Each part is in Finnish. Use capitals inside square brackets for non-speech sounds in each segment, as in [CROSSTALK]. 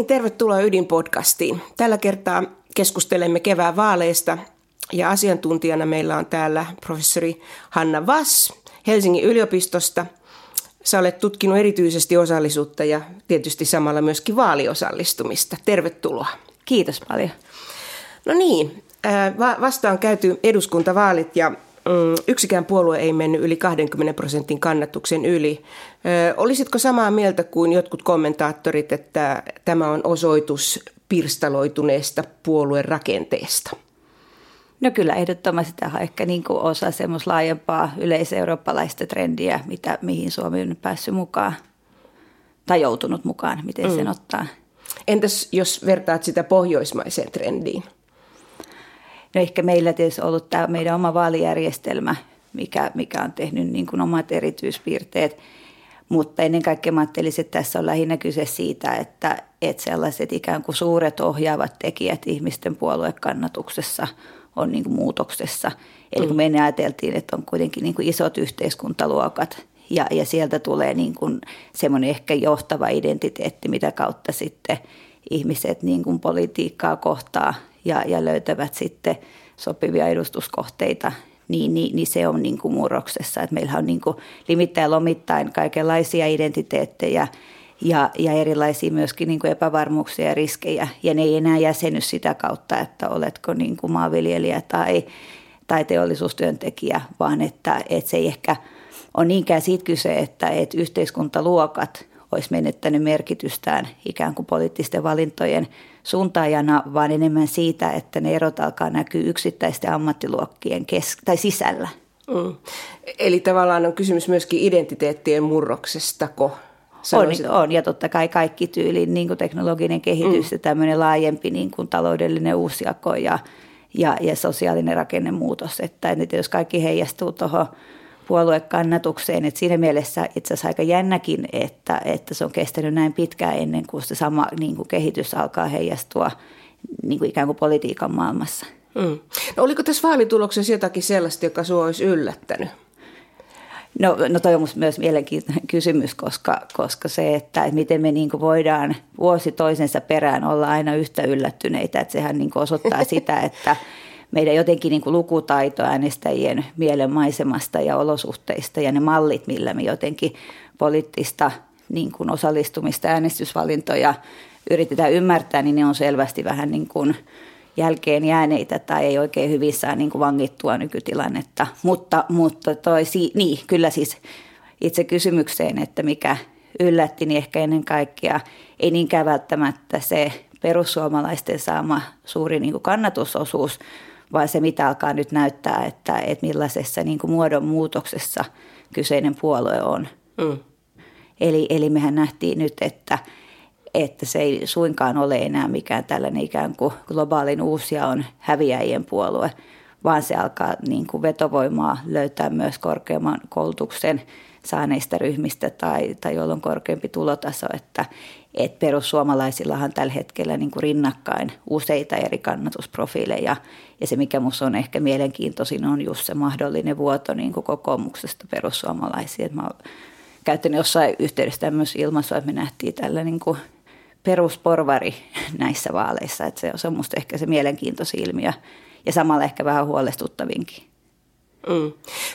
niin, tervetuloa Ydin-podcastiin. Tällä kertaa keskustelemme kevään vaaleista ja asiantuntijana meillä on täällä professori Hanna Vass Helsingin yliopistosta. Sä olet tutkinut erityisesti osallisuutta ja tietysti samalla myöskin vaaliosallistumista. Tervetuloa. Kiitos paljon. No niin, vasta on käyty eduskuntavaalit ja yksikään puolue ei mennyt yli 20 prosentin kannatuksen yli. Olisitko samaa mieltä kuin jotkut kommentaattorit, että tämä on osoitus pirstaloituneesta puolueen rakenteesta? No kyllä ehdottomasti tämä on ehkä niin kuin osa semmoista laajempaa yleiseurooppalaista trendiä, mitä, mihin Suomi on päässyt mukaan tai joutunut mukaan, miten mm. sen ottaa. Entäs jos vertaat sitä pohjoismaiseen trendiin? No ehkä meillä tietysti ollut tämä meidän oma vaalijärjestelmä, mikä, mikä on tehnyt niin kuin omat erityispiirteet. Mutta ennen kaikkea mä ajattelisin, että tässä on lähinnä kyse siitä, että, että sellaiset ikään kuin suuret ohjaavat tekijät ihmisten puoluekannatuksessa on niin kuin muutoksessa. Eli kun mm. me ennen ajateltiin, että on kuitenkin niin kuin isot yhteiskuntaluokat ja, ja sieltä tulee niin kuin semmoinen ehkä johtava identiteetti, mitä kautta sitten ihmiset niin kuin politiikkaa kohtaa ja, ja löytävät sitten sopivia edustuskohteita, niin, niin, niin se on niin kuin murroksessa. Että meillä on niin kuin limittäin lomittain kaikenlaisia identiteettejä ja, ja erilaisia myöskin niin kuin epävarmuuksia ja riskejä. Ja ne ei enää jäseny sitä kautta, että oletko niin kuin maanviljelijä tai, tai teollisuustyöntekijä, vaan että, että se ei ehkä ole niinkään siitä kyse, että, että yhteiskuntaluokat olisi menettänyt merkitystään ikään kuin poliittisten valintojen suuntaajana, vaan enemmän siitä, että ne erot alkaa näkyä yksittäisten ammattiluokkien kes- tai sisällä. Mm. Eli tavallaan on kysymys myöskin identiteettien murroksestako? On, on, ja totta kai kaikki tyyliin niin kuin teknologinen kehitys mm. ja tämmöinen laajempi niin kuin taloudellinen uusjako ja, ja, ja sosiaalinen rakennemuutos. Että, että jos kaikki heijastuu tuohon puoluekannatukseen. Et siinä mielessä itse asiassa aika jännäkin, että, että se on kestänyt näin pitkään ennen kuin se sama niin kuin kehitys alkaa heijastua niin kuin ikään kuin politiikan maailmassa. Mm. No, oliko tässä vaalituloksessa jotakin sellaista, joka sinua olisi yllättänyt? No, no toi on myös mielenkiintoinen kysymys, koska, koska se, että miten me niin voidaan vuosi toisensa perään olla aina yhtä yllättyneitä, että sehän niin osoittaa [LAUGHS] sitä, että meidän jotenkin niin kuin lukutaito äänestäjien mielenmaisemasta ja olosuhteista ja ne mallit, millä me jotenkin poliittista niin kuin osallistumista äänestysvalintoja yritetään ymmärtää, niin ne on selvästi vähän niin kuin jälkeen jääneitä tai ei oikein hyvissään niin kuin vangittua nykytilannetta. Mutta, mutta toi, niin, kyllä siis itse kysymykseen, että mikä yllätti, niin ehkä ennen kaikkea ei niinkään välttämättä se perussuomalaisten saama suuri niin kuin kannatusosuus, vaan se, mitä alkaa nyt näyttää, että, että millaisessa niin kuin muodon muutoksessa kyseinen puolue on. Mm. Eli, eli mehän nähtiin nyt, että, että se ei suinkaan ole enää mikään tällainen ikään kuin globaalin uusia on häviäjien puolue, vaan se alkaa niin kuin vetovoimaa löytää myös korkeamman koulutuksen saaneista ryhmistä tai, tai joilla on korkeampi tulotaso, että, että perussuomalaisillahan tällä hetkellä niin kuin rinnakkain useita eri kannatusprofiileja. Ja se, mikä minusta on ehkä mielenkiintoisin, on just se mahdollinen vuoto niin kuin kokoomuksesta perussuomalaisiin. mä käyttänyt jossain yhteydessä tämmöistä ilmaisua, että me nähtiin tällä niin kuin perusporvari näissä vaaleissa. Että se on minusta ehkä se mielenkiintoisin ilmiö ja samalla ehkä vähän huolestuttavinkin. Mm.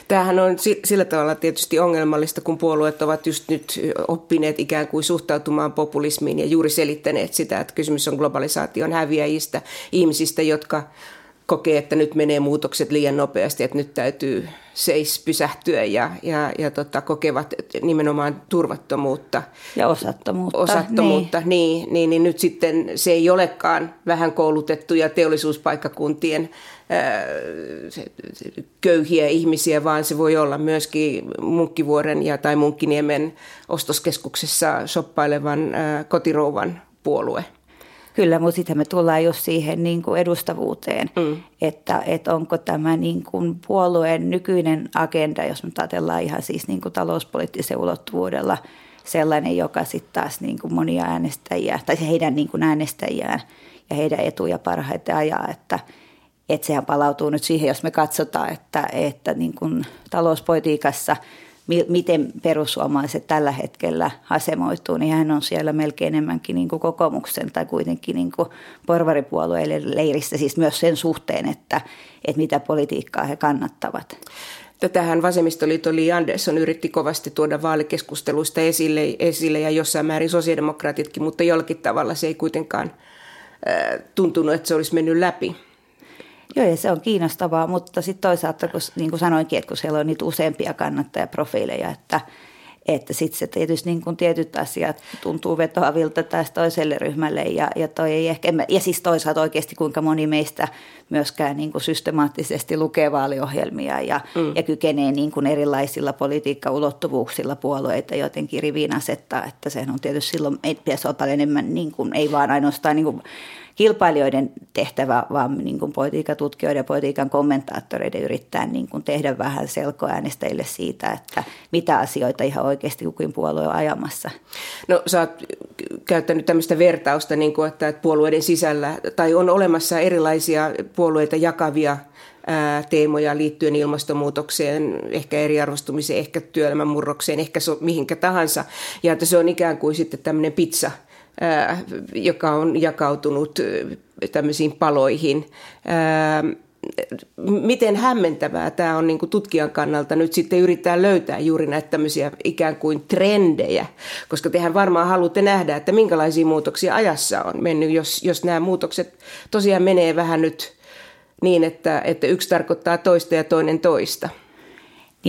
Tämähän on sillä tavalla tietysti ongelmallista, kun puolueet ovat just nyt oppineet ikään kuin suhtautumaan populismiin ja juuri selittäneet sitä, että kysymys on globalisaation häviäjistä, ihmisistä, jotka kokee, että nyt menee muutokset liian nopeasti, että nyt täytyy seis pysähtyä ja, ja, ja tota, kokevat nimenomaan turvattomuutta. Ja osattomuutta. Osattomuutta, niin. Niin, niin, niin nyt sitten se ei olekaan vähän koulutettuja teollisuuspaikkakuntien köyhiä ihmisiä, vaan se voi olla myöskin Munkkivuoren ja, tai Munkkiniemen ostoskeskuksessa shoppailevan kotirouvan puolue. Kyllä, mutta sitten me tullaan jo siihen niin kuin edustavuuteen, mm. että, että onko tämä niin kuin puolueen nykyinen agenda, jos me ajatellaan ihan siis niin kuin talouspoliittisen ulottuvuudella, sellainen, joka sitten taas niin kuin monia äänestäjiä, tai heidän niin kuin äänestäjiään ja heidän etuja parhaiten ajaa, että, että sehän palautuu nyt siihen, jos me katsotaan, että, että niin kuin talouspolitiikassa miten perussuomalaiset tällä hetkellä asemoituu, niin hän on siellä melkein enemmänkin niin kuin kokoomuksen tai kuitenkin niin kuin porvaripuolueille leirissä, siis myös sen suhteen, että, että mitä politiikkaa he kannattavat. Tätähän vasemmistoliitto Li Andersson yritti kovasti tuoda vaalikeskusteluista esille, esille ja jossain määrin sosiaalidemokraatitkin, mutta jollakin tavalla se ei kuitenkaan äh, tuntunut, että se olisi mennyt läpi. Joo, ja se on kiinnostavaa, mutta sitten toisaalta, kun, niin kuin sanoinkin, että kun siellä on niitä useampia kannattajaprofiileja, että – että sitten se tietysti niin kuin tietyt asiat tuntuu vetoavilta taas toiselle ryhmälle ja, ja, toi ei ehkä, ja siis toisaalta oikeasti kuinka moni meistä myöskään niin kuin systemaattisesti lukee vaaliohjelmia ja, mm. ja kykenee niin kuin erilaisilla politiikkaulottuvuuksilla puolueita jotenkin riviin asettaa, että sehän on tietysti silloin, ei pitäisi olla paljon enemmän, niin kuin, ei vaan ainoastaan niin kuin kilpailijoiden tehtävä, vaan niin kuin politiikatutkijoiden ja politiikan kommentaattoreiden yrittää niin kuin tehdä vähän selkoäänestäjille siitä, että mitä asioita ihan oikeasti kukin puolue on ajamassa. No sä oot käyttänyt tämmöistä vertausta, niin kuin, että puolueiden sisällä, tai on olemassa erilaisia puolueita jakavia teemoja liittyen ilmastonmuutokseen, ehkä eriarvostumiseen, ehkä työelämän murrokseen, ehkä so, mihinkä tahansa. Ja että se on ikään kuin sitten tämmöinen pizza, joka on jakautunut tämmöisiin paloihin. Miten hämmentävää tämä on niin tutkijan kannalta nyt sitten yrittää löytää juuri näitä tämmöisiä ikään kuin trendejä, koska tehän varmaan haluatte nähdä, että minkälaisia muutoksia ajassa on mennyt, jos, jos nämä muutokset tosiaan menee vähän nyt niin, että, että yksi tarkoittaa toista ja toinen toista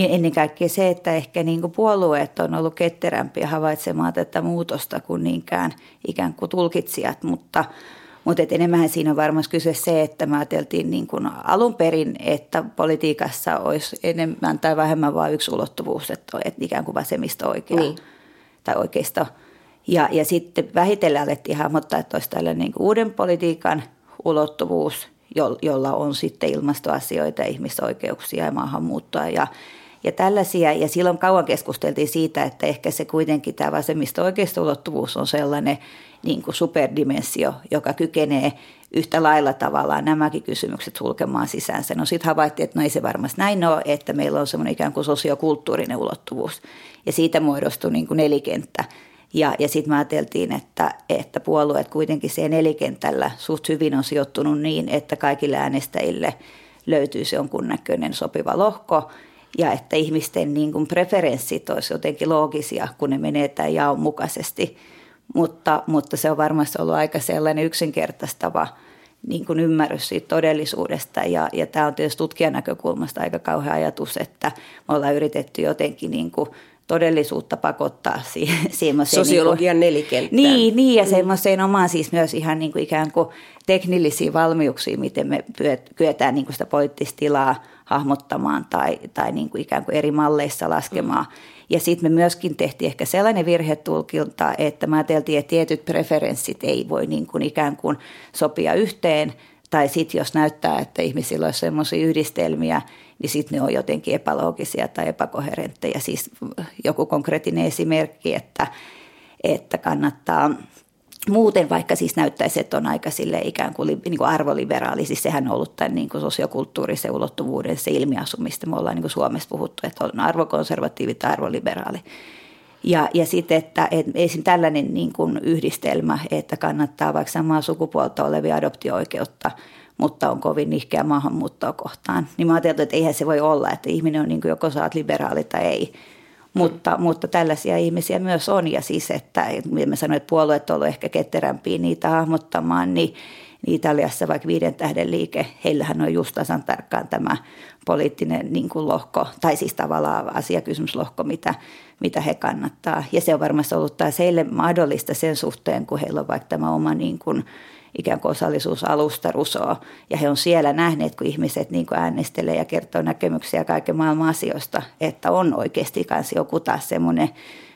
ennen kaikkea se, että ehkä niin kuin puolueet on ollut ketterämpiä havaitsemaan tätä muutosta kuin niinkään ikään kuin tulkitsijat, mutta, mutta et enemmän siinä on varmasti kyse se, että me ajateltiin niin kuin alun perin, että politiikassa olisi enemmän tai vähemmän vain yksi ulottuvuus, että, että ikään kuin vasemmisto oikea niin. tai oikeisto. Ja, ja sitten vähitellen alettiin hahmottaa, että olisi tällainen niin uuden politiikan ulottuvuus, jolla on sitten ilmastoasioita, ihmisoikeuksia ja maahanmuuttoa ja ja tällaisia, ja silloin kauan keskusteltiin siitä, että ehkä se kuitenkin tämä vasemmisto ulottuvuus on sellainen niin kuin superdimensio, joka kykenee yhtä lailla tavallaan nämäkin kysymykset sulkemaan sisäänsä. No sitten havaittiin, että no ei se varmasti näin ole, että meillä on semmoinen ikään kuin sosiokulttuurinen ulottuvuus. Ja siitä muodostui niin kuin nelikenttä. Ja, ja sitten ajateltiin, että, että puolueet kuitenkin siihen nelikentällä suht hyvin on sijoittunut niin, että kaikille äänestäjille löytyisi jonkunnäköinen sopiva lohko – ja että ihmisten niin kuin preferenssit olisi jotenkin loogisia, kun ne menee tämän jaon mukaisesti. Mutta, mutta se on varmasti ollut aika sellainen yksinkertaistava niin kuin ymmärrys siitä todellisuudesta. Ja, ja tämä on tietysti tutkijan näkökulmasta aika kauhea ajatus, että me ollaan yritetty jotenkin niin kuin todellisuutta pakottaa siihen. Sosiologian niin nelikenttään. Niin, niin ja mm. semmoiseen omaan siis myös ihan niin kuin ikään kuin teknillisiin valmiuksiin, miten me kyetään niin kuin sitä poliittista tilaa hahmottamaan tai, tai niin kuin ikään kuin eri malleissa laskemaan. Mm. Ja sitten me myöskin tehtiin ehkä sellainen virhetulkinta, että mä ajateltiin, että tietyt preferenssit ei voi niin kuin ikään kuin sopia yhteen. Tai sitten jos näyttää, että ihmisillä olisi sellaisia yhdistelmiä, niin sitten ne on jotenkin epäloogisia tai epäkoherentteja. Siis joku konkreettinen esimerkki, että, että kannattaa muuten vaikka siis näyttäisi, että on aika sille ikään kuin, niin kuin arvoliberaali, siis sehän on ollut tämän niin kuin sosiokulttuurisen ulottuvuuden se ilmiasumista. Me ollaan niin kuin Suomessa puhuttu, että on arvokonservatiivi tai arvoliberaali. Ja, ja sitten, että, että esimerkiksi tällainen niin kuin yhdistelmä, että kannattaa vaikka samaa sukupuolta olevia adoptio-oikeutta, mutta on kovin nihkeä maahanmuuttoa kohtaan. Niin mä ajattelin, että eihän se voi olla, että ihminen on niin kuin joko saat liberaali tai ei. Mutta, mutta tällaisia ihmisiä myös on ja siis, että mä sanoin, että puolueet ovat ehkä ketterämpiä niitä hahmottamaan, niin, niin Italiassa vaikka viiden tähden liike, heillähän on just tasan tarkkaan tämä poliittinen niin kuin lohko, tai siis tavallaan asiakysymyslohko, mitä, mitä he kannattaa. Ja se on varmasti ollut taas heille mahdollista sen suhteen, kun heillä on vaikka tämä oma niin kuin, ikään kuin osallisuusalusta rusoa. Ja he on siellä nähneet, kun ihmiset niin kuin äänestelee ja kertoo näkemyksiä kaiken maailman asioista, että on oikeasti kanssa joku taas semmoinen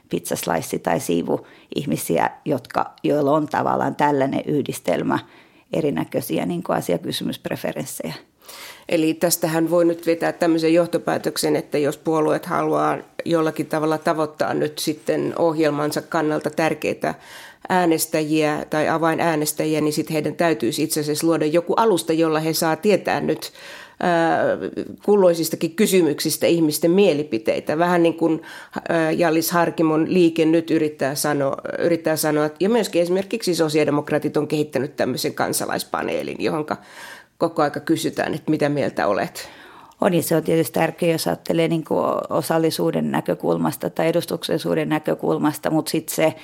pizzaslaissi tai siivu ihmisiä, jotka, joilla on tavallaan tällainen yhdistelmä erinäköisiä niin kuin asiakysymyspreferenssejä. Eli tästähän voi nyt vetää tämmöisen johtopäätöksen, että jos puolueet haluaa jollakin tavalla tavoittaa nyt sitten ohjelmansa kannalta tärkeitä äänestäjiä tai avainäänestäjiä, niin sitten heidän täytyisi itse asiassa luoda joku alusta, jolla he saa tietää nyt kulloisistakin kysymyksistä ihmisten mielipiteitä. Vähän niin kuin Jallis Harkimon liike nyt yrittää sanoa, yrittää sanoa ja myöskin esimerkiksi sosiaalidemokraatit on kehittänyt tämmöisen kansalaispaneelin, johon koko aika kysytään, että mitä mieltä olet on. Ja se on tietysti tärkeää, jos ajattelee niin osallisuuden näkökulmasta tai edustuksellisuuden näkökulmasta, mutta sitten se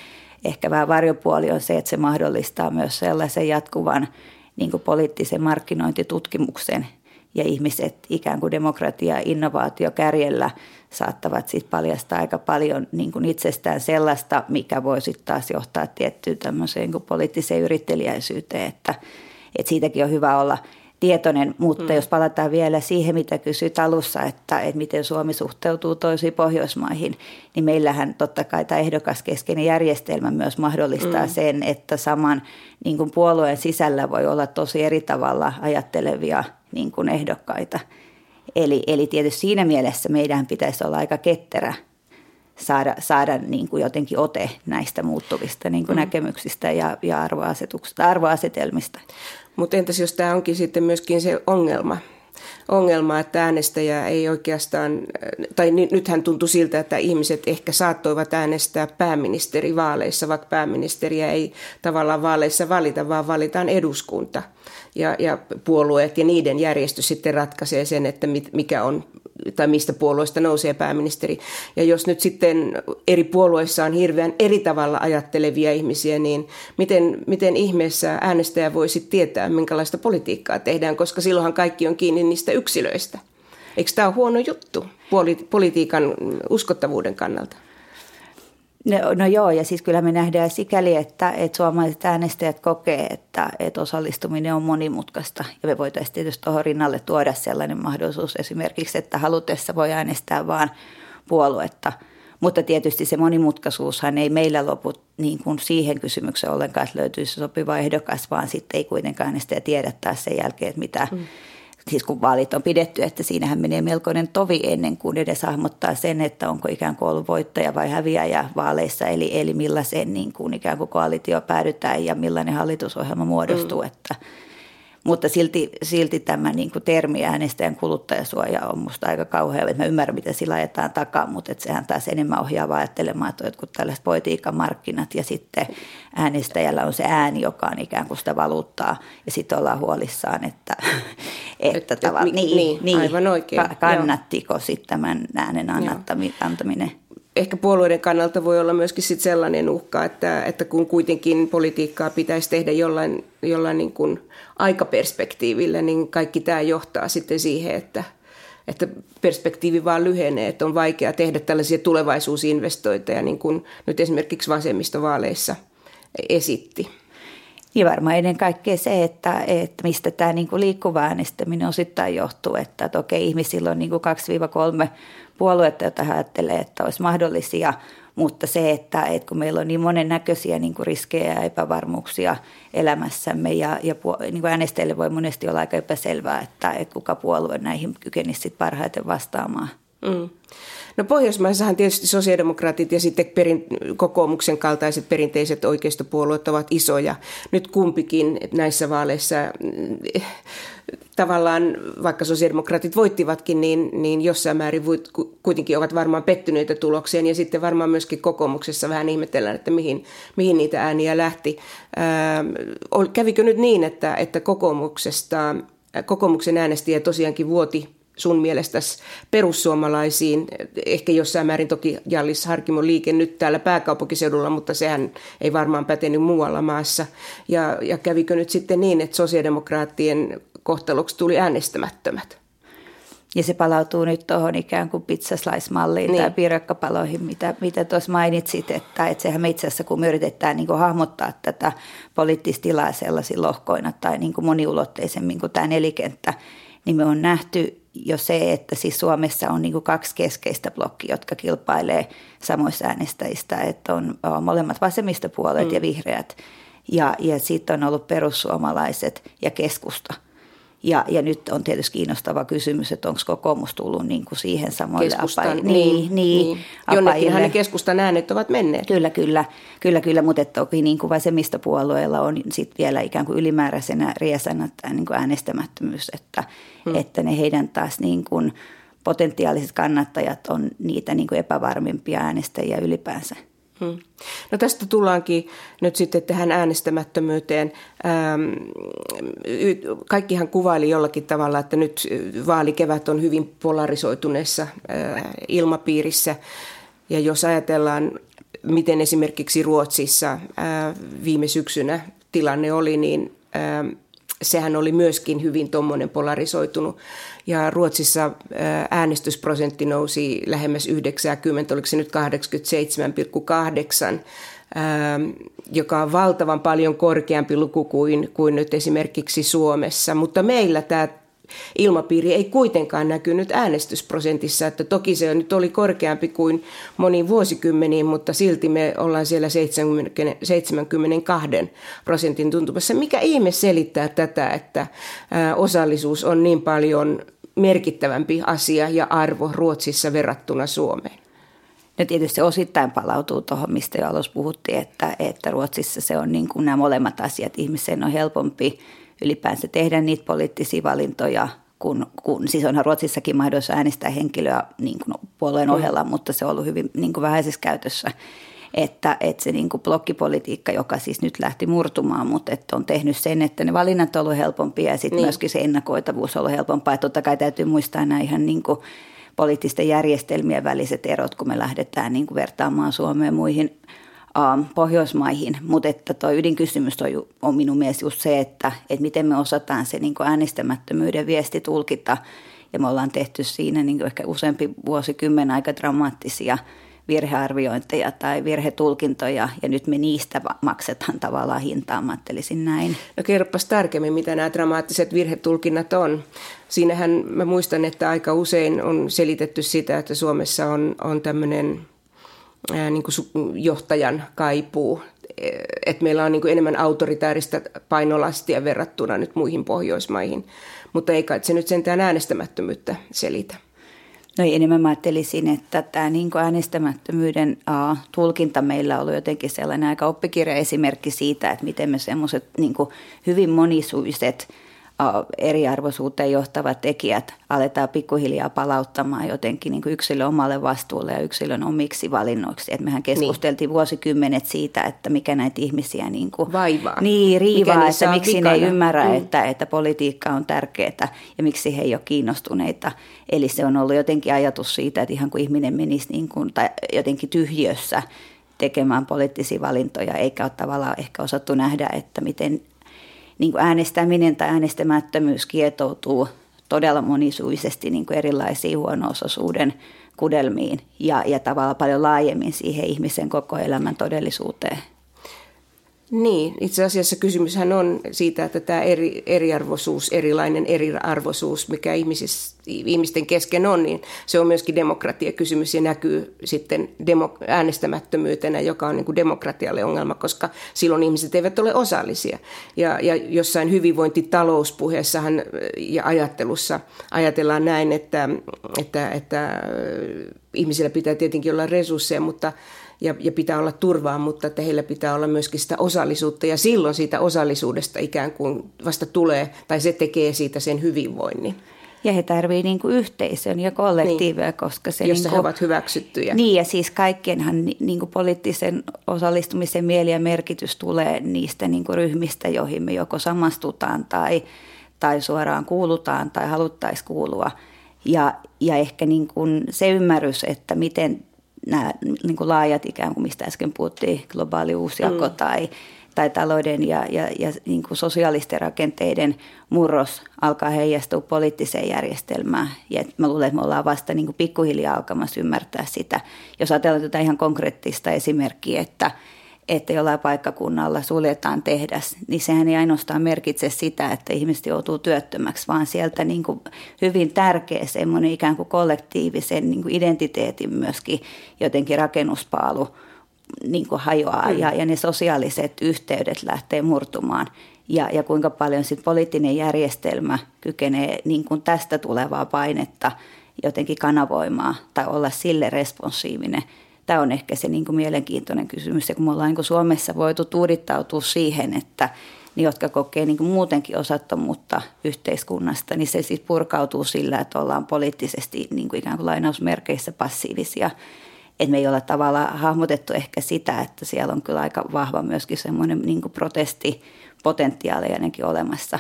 ehkä vähän varjopuoli on se, että se mahdollistaa myös sellaisen jatkuvan niin kuin poliittisen markkinointitutkimuksen. Ja ihmiset ikään kuin demokratia- ja innovaatiokärjellä saattavat sitten paljastaa aika paljon niin kuin itsestään sellaista, mikä voi sitten taas johtaa tiettyyn tämmöiseen niin poliittiseen yrittelijäisyyteen, että, että siitäkin on hyvä olla – tietoinen, mutta mm. jos palataan vielä siihen, mitä kysyit alussa, että, että miten Suomi suhteutuu toisiin Pohjoismaihin, niin meillähän totta kai tämä ehdokaskeskeinen järjestelmä myös mahdollistaa mm. sen, että saman niin kuin puolueen sisällä voi olla tosi eri tavalla ajattelevia niin kuin ehdokkaita. Eli, eli tietysti siinä mielessä meidän pitäisi olla aika ketterä saada, saada niin kuin jotenkin ote näistä muuttuvista niin kuin mm. näkemyksistä ja, ja arvoasetelmista. Mutta entäs jos tämä onkin sitten myöskin se ongelma, ongelma, että äänestäjä ei oikeastaan, tai nythän tuntui siltä, että ihmiset ehkä saattoivat äänestää pääministerivaaleissa, vaikka pääministeriä ei tavallaan vaaleissa valita, vaan valitaan eduskunta. Ja, ja puolueet ja niiden järjestys sitten ratkaisee sen, että mikä on tai mistä puolueesta nousee pääministeri. Ja jos nyt sitten eri puolueissa on hirveän eri tavalla ajattelevia ihmisiä, niin miten, miten ihmeessä äänestäjä voisi tietää, minkälaista politiikkaa tehdään, koska silloinhan kaikki on kiinni niistä yksilöistä. Eikö tämä ole huono juttu politiikan uskottavuuden kannalta? No, no joo, ja siis kyllä me nähdään sikäli, että, että suomalaiset äänestäjät kokee, että, että osallistuminen on monimutkaista. Ja me voitaisiin tietysti tuohon rinnalle tuoda sellainen mahdollisuus esimerkiksi, että halutessa voi äänestää vain puoluetta. Mutta tietysti se monimutkaisuushan ei meillä lopu niin kuin siihen kysymykseen ollenkaan, että löytyisi sopiva ehdokas, vaan sitten ei kuitenkaan äänestäjä tiedä taas sen jälkeen, että mitä, mm siis kun vaalit on pidetty, että siinähän menee melkoinen tovi ennen kuin edes hahmottaa sen, että onko ikään kuin ollut voittaja vai häviäjä vaaleissa, eli, eli millaiseen niin kuin ikään kuin koalitio päädytään ja millainen hallitusohjelma muodostuu, mm. että – mutta silti, silti tämä niin kuin termi äänestäjän kuluttajasuoja on minusta aika kauhea. Että mä ymmärrän, miten sillä ajetaan takaa, mutta että sehän taas enemmän ohjaa ajattelemaan, että on jotkut tällaiset politiikan markkinat ja sitten äänestäjällä on se ääni, joka on ikään kuin sitä valuuttaa ja sitten ollaan huolissaan, että, [LAUGHS] että et, tavallaan, niin, niin, niin, aivan oikein. kannattiko sitten tämän äänen antaminen ehkä puolueiden kannalta voi olla myöskin sit sellainen uhka, että, että kun kuitenkin politiikkaa pitäisi tehdä jollain, jollain niin kuin aikaperspektiivillä, niin kaikki tämä johtaa sitten siihen, että, että perspektiivi vaan lyhenee, että on vaikea tehdä tällaisia tulevaisuusinvestointeja, niin kuin nyt esimerkiksi vasemmistovaaleissa esitti. Ja varmaan ennen kaikkea se, että, että mistä tämä niin kuin liikkuva äänestäminen osittain johtuu, että, että okei, ihmisillä on niin kuin 2-3 puoluetta, joita ajattelee, että olisi mahdollisia, mutta se, että, että kun meillä on niin monennäköisiä niin kuin riskejä ja epävarmuuksia elämässämme ja, ja niin kuin äänestäjille voi monesti olla aika epäselvää, että, että kuka puolue näihin kykenisi parhaiten vastaamaan. Mm. No Pohjoismaissahan tietysti sosiaalidemokraatit ja sitten perin, kokoomuksen kaltaiset perinteiset oikeistopuolueet ovat isoja. Nyt kumpikin näissä vaaleissa mm, tavallaan, vaikka sosiaalidemokraatit voittivatkin, niin, niin jossain määrin kuitenkin ovat varmaan pettyneitä tulokseen. Ja sitten varmaan myöskin kokoomuksessa vähän ihmetellään, että mihin, mihin niitä ääniä lähti. Ää, kävikö nyt niin, että, että kokoomuksesta, kokoomuksen äänestäjä tosiaankin vuoti sun mielestäsi perussuomalaisiin, ehkä jossain määrin toki Jallis Harkimon liike nyt täällä pääkaupunkiseudulla, mutta sehän ei varmaan pätenyt muualla maassa. Ja, ja kävikö nyt sitten niin, että sosiaalidemokraattien kohtaloksi tuli äänestämättömät? Ja se palautuu nyt tuohon ikään kuin pizzaslaismalliin niin. tai piirakkapaloihin, mitä, mitä tuossa mainitsit, että, että sehän me itse asiassa, kun me yritetään niin kuin hahmottaa tätä poliittista tilaa sellaisilla lohkoina tai niin kuin moniulotteisemmin kuin tämä nelikenttä, niin me on nähty jo se, että siis Suomessa on niin kaksi keskeistä blokkia, jotka kilpailee samoissa äänestäjistä, että on, on molemmat vasemmistopuolet mm. ja vihreät. Ja, ja sitten on ollut perussuomalaiset ja keskusta. Ja, ja nyt on tietysti kiinnostava kysymys, että onko kokoomus tullut niin kuin siihen samoille Keskustan, apajille. Niin, niin, niin. Jonnekinhan ne keskustan äänet ovat menneet. Kyllä, kyllä, kyllä, kyllä mutta toki niin kuin vasemmistopuolueella on sit vielä ikään kuin ylimääräisenä riesänä tämä niin kuin äänestämättömyys, että, hmm. että ne heidän taas niin kuin potentiaaliset kannattajat on niitä niin kuin epävarmimpia äänestäjiä ylipäänsä. Hmm. No tästä tullaankin nyt sitten tähän äänestämättömyyteen. Ähm, kaikkihan kuvaili jollakin tavalla, että nyt vaalikevät on hyvin polarisoituneessa äh, ilmapiirissä. Ja jos ajatellaan, miten esimerkiksi Ruotsissa äh, viime syksynä tilanne oli, niin ähm, sehän oli myöskin hyvin tuommoinen polarisoitunut. Ja Ruotsissa äänestysprosentti nousi lähemmäs 90, oliko se nyt 87,8, joka on valtavan paljon korkeampi luku kuin, kuin nyt esimerkiksi Suomessa. Mutta meillä tämä ilmapiiri ei kuitenkaan näkynyt äänestysprosentissa, että toki se nyt oli korkeampi kuin moniin vuosikymmeniin, mutta silti me ollaan siellä 70, 72 prosentin tuntumassa. Mikä ihme selittää tätä, että osallisuus on niin paljon merkittävämpi asia ja arvo Ruotsissa verrattuna Suomeen? No tietysti osittain palautuu tuohon, mistä jo alussa puhuttiin, että, että Ruotsissa se on niin kuin nämä molemmat asiat. Ihmisen on helpompi ylipäänsä tehdä niitä poliittisia valintoja, kun, kun siis onhan Ruotsissakin mahdollista äänestää henkilöä niin kuin puolueen mm. ohella, mm. mutta se on ollut hyvin niin kuin vähäisessä käytössä. Että, että se niin kuin blokkipolitiikka, joka siis nyt lähti murtumaan, mutta että on tehnyt sen, että ne valinnat on ollut helpompia ja sitten niin. myöskin se ennakoitavuus on ollut helpompaa. Että totta kai täytyy muistaa nämä ihan niin kuin poliittisten järjestelmien väliset erot, kun me lähdetään niin kuin vertaamaan Suomeen muihin Ähm, Pohjoismaihin, mutta että tuo ydinkysymys on, on minun mielestä just se, että, että miten me osataan se niin äänestämättömyyden viesti tulkita ja me ollaan tehty siinä niin ehkä useampi vuosikymmen aika dramaattisia virhearviointeja tai virhetulkintoja, ja nyt me niistä maksetaan tavallaan hintaa, mä ajattelisin näin. No kerropas tarkemmin, mitä nämä dramaattiset virhetulkinnat on. Siinähän mä muistan, että aika usein on selitetty sitä, että Suomessa on, on tämmöinen niin kuin johtajan kaipuu. Että meillä on niin kuin enemmän autoritaarista painolastia verrattuna nyt muihin Pohjoismaihin. Mutta ei kai se nyt sentään äänestämättömyyttä selitä. No enemmän mä ajattelisin, että tämä niin äänestämättömyyden uh, tulkinta meillä on ollut jotenkin sellainen aika oppikirjaesimerkki siitä, että miten me semmoiset niin hyvin monisuiset – eriarvoisuuteen johtavat tekijät aletaan pikkuhiljaa palauttamaan jotenkin niin kuin yksilön omalle vastuulle ja yksilön omiksi valinnoiksi. Et mehän keskusteltiin niin. vuosikymmenet siitä, että mikä näitä ihmisiä niin kuin, vaivaa. Niin, riivaa, että miksi vikana. ne ei ymmärrä, mm. että, että politiikka on tärkeää ja miksi he ei ole kiinnostuneita. Eli se on ollut jotenkin ajatus siitä, että ihan kuin ihminen menisi niin kuin, tai jotenkin tyhjössä tekemään poliittisia valintoja, eikä ole tavallaan ehkä osattu nähdä, että miten niin kuin äänestäminen tai äänestämättömyys kietoutuu todella monisuisesti niin kuin erilaisiin huono-osaisuuden kudelmiin ja, ja tavallaan paljon laajemmin siihen ihmisen koko elämän todellisuuteen. Niin, itse asiassa kysymyshän on siitä, että tämä eri, eriarvoisuus, erilainen eriarvoisuus, mikä ihmisis, ihmisten kesken on, niin se on myöskin demokratiakysymys ja näkyy sitten demo, äänestämättömyytenä, joka on niin kuin demokratialle ongelma, koska silloin ihmiset eivät ole osallisia. Ja, ja jossain hyvinvointitalouspuheessahan ja ajattelussa ajatellaan näin, että, että, että ihmisillä pitää tietenkin olla resursseja, mutta ja, ja pitää olla turvaa, mutta että heillä pitää olla myöskin sitä osallisuutta ja silloin siitä osallisuudesta ikään kuin vasta tulee tai se tekee siitä sen hyvinvoinnin. Ja he tarvitsevat niin kuin yhteisön ja kollektiivia, niin. koska se... Jossa niin kuin, he ovat hyväksyttyjä. Niin, ja siis kaikkienhan niin kuin poliittisen osallistumisen mieli ja merkitys tulee niistä niin kuin ryhmistä, joihin me joko samastutaan tai, tai suoraan kuulutaan tai haluttaisiin kuulua. Ja, ja ehkä niin kuin se ymmärrys, että miten nämä niin kuin laajat ikään kuin, mistä äsken puhuttiin, globaali uusjako mm. tai, tai talouden ja, ja, ja niin kuin sosiaalisten rakenteiden murros alkaa heijastua poliittiseen järjestelmään. Ja mä luulen, että me ollaan vasta niin kuin pikkuhiljaa alkamassa ymmärtää sitä. Jos ajatellaan tätä ihan konkreettista esimerkkiä, että – että jollain paikkakunnalla suljetaan tehdas, niin sehän ei ainoastaan merkitse sitä, että ihmiset joutuu työttömäksi, vaan sieltä niin kuin hyvin tärkeä semmoinen ikään kuin kollektiivisen niin kuin identiteetin myöskin jotenkin rakennuspaalu niin kuin hajoaa mm. ja, ja ne sosiaaliset yhteydet lähtee murtumaan. Ja, ja kuinka paljon sit poliittinen järjestelmä kykenee niin kuin tästä tulevaa painetta jotenkin kanavoimaan tai olla sille responsiivinen. Tämä on ehkä se niin kuin mielenkiintoinen kysymys. Ja kun me ollaan niin kuin Suomessa voitu tuudittautua siihen, että ne, jotka kokee niin kuin muutenkin osattomuutta yhteiskunnasta, niin se siis purkautuu sillä, että ollaan poliittisesti niin kuin ikään kuin lainausmerkeissä passiivisia – että me ei olla tavallaan hahmotettu ehkä sitä, että siellä on kyllä aika vahva myöskin semmoinen niin protestipotentiaali ainakin olemassa.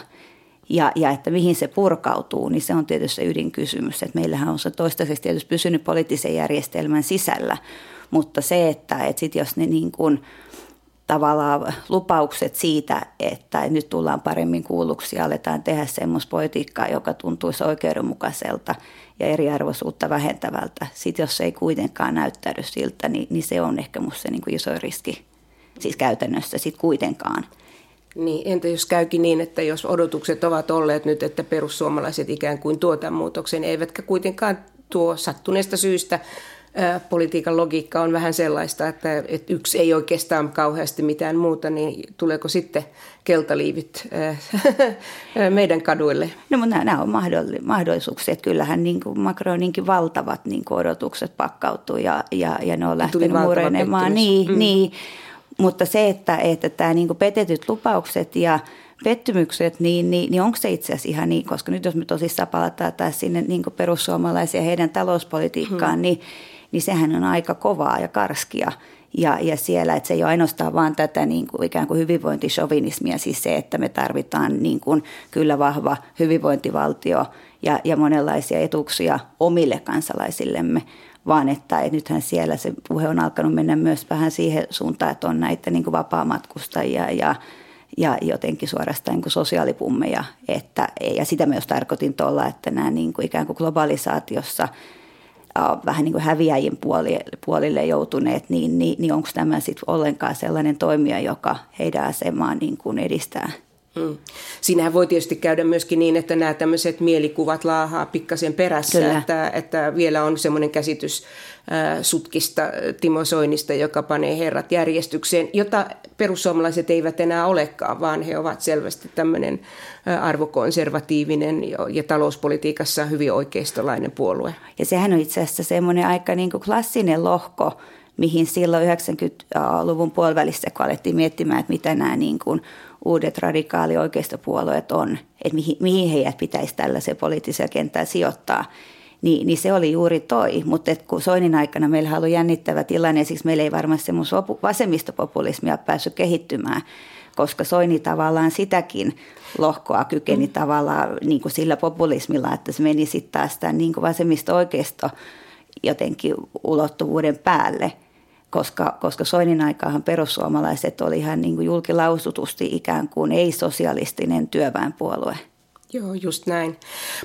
Ja, ja että mihin se purkautuu, niin se on tietysti se ydinkysymys. Että meillähän on se toistaiseksi tietysti pysynyt poliittisen järjestelmän sisällä, mutta se, että, että sit jos ne niin kuin, tavallaan lupaukset siitä, että nyt tullaan paremmin kuulluksi ja aletaan tehdä semmoista politiikkaa, joka tuntuisi oikeudenmukaiselta ja eriarvoisuutta vähentävältä. Sitten jos se ei kuitenkaan näyttäydy siltä, niin, niin se on ehkä musta se niin kuin iso riski. Siis käytännössä sitten kuitenkaan. Niin, entä jos käykin niin, että jos odotukset ovat olleet nyt, että perussuomalaiset ikään kuin tuo tämän muutoksen, eivätkä kuitenkaan tuo sattuneesta syystä politiikan logiikka on vähän sellaista, että, että yksi ei oikeastaan kauheasti mitään muuta, niin tuleeko sitten keltaliivit [LAUGHS] meidän kaduille? No mutta nämä on mahdollisuuksia. Että kyllähän niin kuin Macroninkin valtavat niin kuin odotukset pakkautuu ja, ja, ja ne on lähtenyt murenemaan. Niin, mm. niin. Mutta se, että, että tämä niin kuin petetyt lupaukset ja pettymykset, niin, niin, niin onko se itse asiassa ihan niin, koska nyt jos me tosissaan palataan taas sinne niin perussuomalaisia heidän talouspolitiikkaan, hmm. niin niin sehän on aika kovaa ja karskia. Ja, ja siellä, että se ei ole ainoastaan vaan tätä niin kuin ikään kuin hyvinvointishovinismia, siis se, että me tarvitaan niin kuin kyllä vahva hyvinvointivaltio ja, ja monenlaisia etuuksia omille kansalaisillemme, vaan että, että nythän siellä se puhe on alkanut mennä myös vähän siihen suuntaan, että on näitä niin kuin vapaamatkustajia ja, ja jotenkin suorastaan niin kuin sosiaalipummeja. Että, ja sitä myös tarkoitin tuolla, että nämä niin kuin ikään kuin globalisaatiossa – vähän niin kuin häviäjien puolille joutuneet, niin, niin, niin onko tämä sitten ollenkaan sellainen toimija, joka heidän asemaa niin kuin edistää? Hmm. Siinähän voi tietysti käydä myöskin niin, että nämä tämmöiset mielikuvat laahaa pikkasen perässä, että, että vielä on semmoinen käsitys sutkista Timo Soinista, joka panee herrat järjestykseen, jota perussuomalaiset eivät enää olekaan, vaan he ovat selvästi tämmöinen arvokonservatiivinen ja talouspolitiikassa hyvin oikeistolainen puolue. Ja sehän on itse asiassa semmoinen aika niin kuin klassinen lohko, mihin silloin 90-luvun puolivälissä, kun alettiin miettimään, että mitä nämä niin kuin uudet radikaali oikeistopuolueet on, että mihin, mihin heidät pitäisi tällaisen poliittisen kenttään sijoittaa, niin, niin se oli juuri toi. Mutta kun Soinin aikana meillä oli jännittävä tilanne, ja siksi meillä ei varmasti semmoista vasemmistopopulismia päässyt kehittymään, koska Soini tavallaan sitäkin lohkoa kykeni mm. tavallaan niin kuin sillä populismilla, että se meni sitten taas tämän niin vasemmisto-oikeisto jotenkin ulottuvuuden päälle – koska, koska Soinin aikaahan perussuomalaiset oli ihan niin kuin julkilausutusti ikään kuin ei-sosialistinen työväenpuolue. Joo, just näin.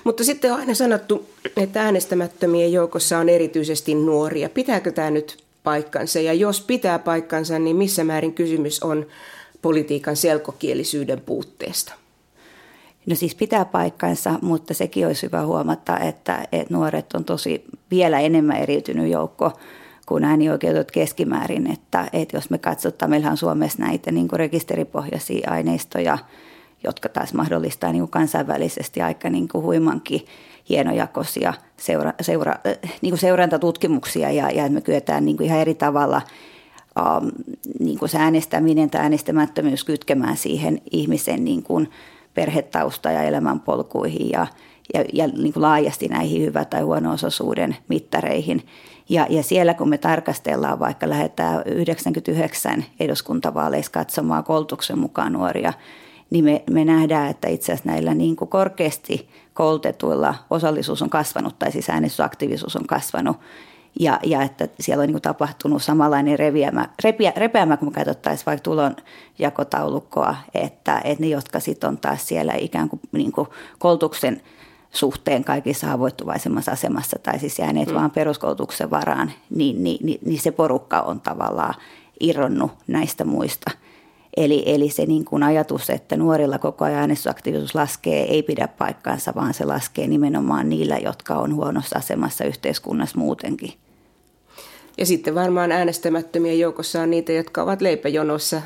Mutta sitten on aina sanottu, että äänestämättömien joukossa on erityisesti nuoria. Pitääkö tämä nyt paikkansa? Ja jos pitää paikkansa, niin missä määrin kysymys on politiikan selkokielisyyden puutteesta? No siis pitää paikkansa, mutta sekin olisi hyvä huomata, että, että nuoret on tosi vielä enemmän eriytynyt joukko kuin äänioikeutetut keskimäärin. Että, että jos me katsotaan, meillä on Suomessa näitä niin rekisteripohjaisia aineistoja, jotka taas mahdollistaa niin kuin kansainvälisesti aika niin kuin huimankin hienojakoisia seura, seura, niin kuin seurantatutkimuksia ja, ja me kyetään niin kuin ihan eri tavalla um, niin kuin se äänestäminen tai äänestämättömyys kytkemään siihen ihmisen niin kuin perhetausta ja elämänpolkuihin ja, ja, ja niin kuin laajasti näihin hyvä- tai huono-osaisuuden mittareihin. Ja, ja siellä kun me tarkastellaan, vaikka lähdetään 99 eduskuntavaaleissa katsomaan koulutuksen mukaan nuoria, niin me, me nähdään, että itse asiassa näillä niin kuin korkeasti koulutetuilla osallisuus on kasvanut tai siis äänestysaktiivisuus on kasvanut. Ja, ja että siellä on niin kuin tapahtunut samanlainen reviämä, repiä, repeämä, kun me katsottaisiin vaikka tulonjakotaulukkoa, että, että ne, jotka sitten on taas siellä ikään kuin, niin kuin koulutuksen suhteen kaikissa haavoittuvaisemmassa asemassa tai siis jääneet mm. vaan peruskoulutuksen varaan, niin, niin, niin, niin se porukka on tavallaan irronnut näistä muista – Eli, eli se niin kuin ajatus, että nuorilla koko ajan äänestysaktiivisuus laskee, ei pidä paikkaansa, vaan se laskee nimenomaan niillä, jotka on huonossa asemassa yhteiskunnassa muutenkin. Ja sitten varmaan äänestämättömien joukossa on niitä, jotka ovat leipäjonossa